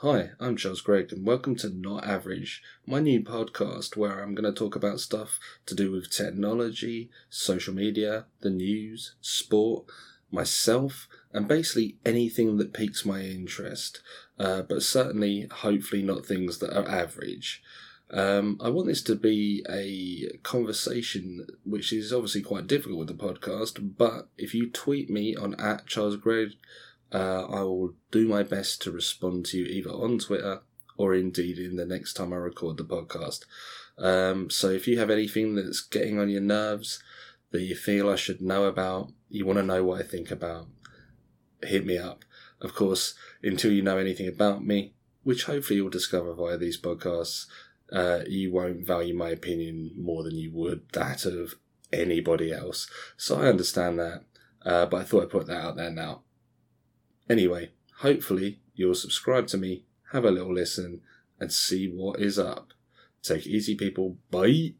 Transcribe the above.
Hi, I'm Charles Gregg, and welcome to Not Average, my new podcast where I'm going to talk about stuff to do with technology, social media, the news, sport, myself, and basically anything that piques my interest, uh, but certainly, hopefully, not things that are average. Um, I want this to be a conversation, which is obviously quite difficult with the podcast, but if you tweet me on at Charles Gregg, uh, I will do my best to respond to you either on Twitter or indeed in the next time I record the podcast. Um, so if you have anything that's getting on your nerves that you feel I should know about, you want to know what I think about, hit me up. Of course, until you know anything about me, which hopefully you'll discover via these podcasts, uh, you won't value my opinion more than you would that of anybody else. So I understand that, uh, but I thought I'd put that out there now. Anyway, hopefully you'll subscribe to me, have a little listen, and see what is up. Take it easy, people. Bye.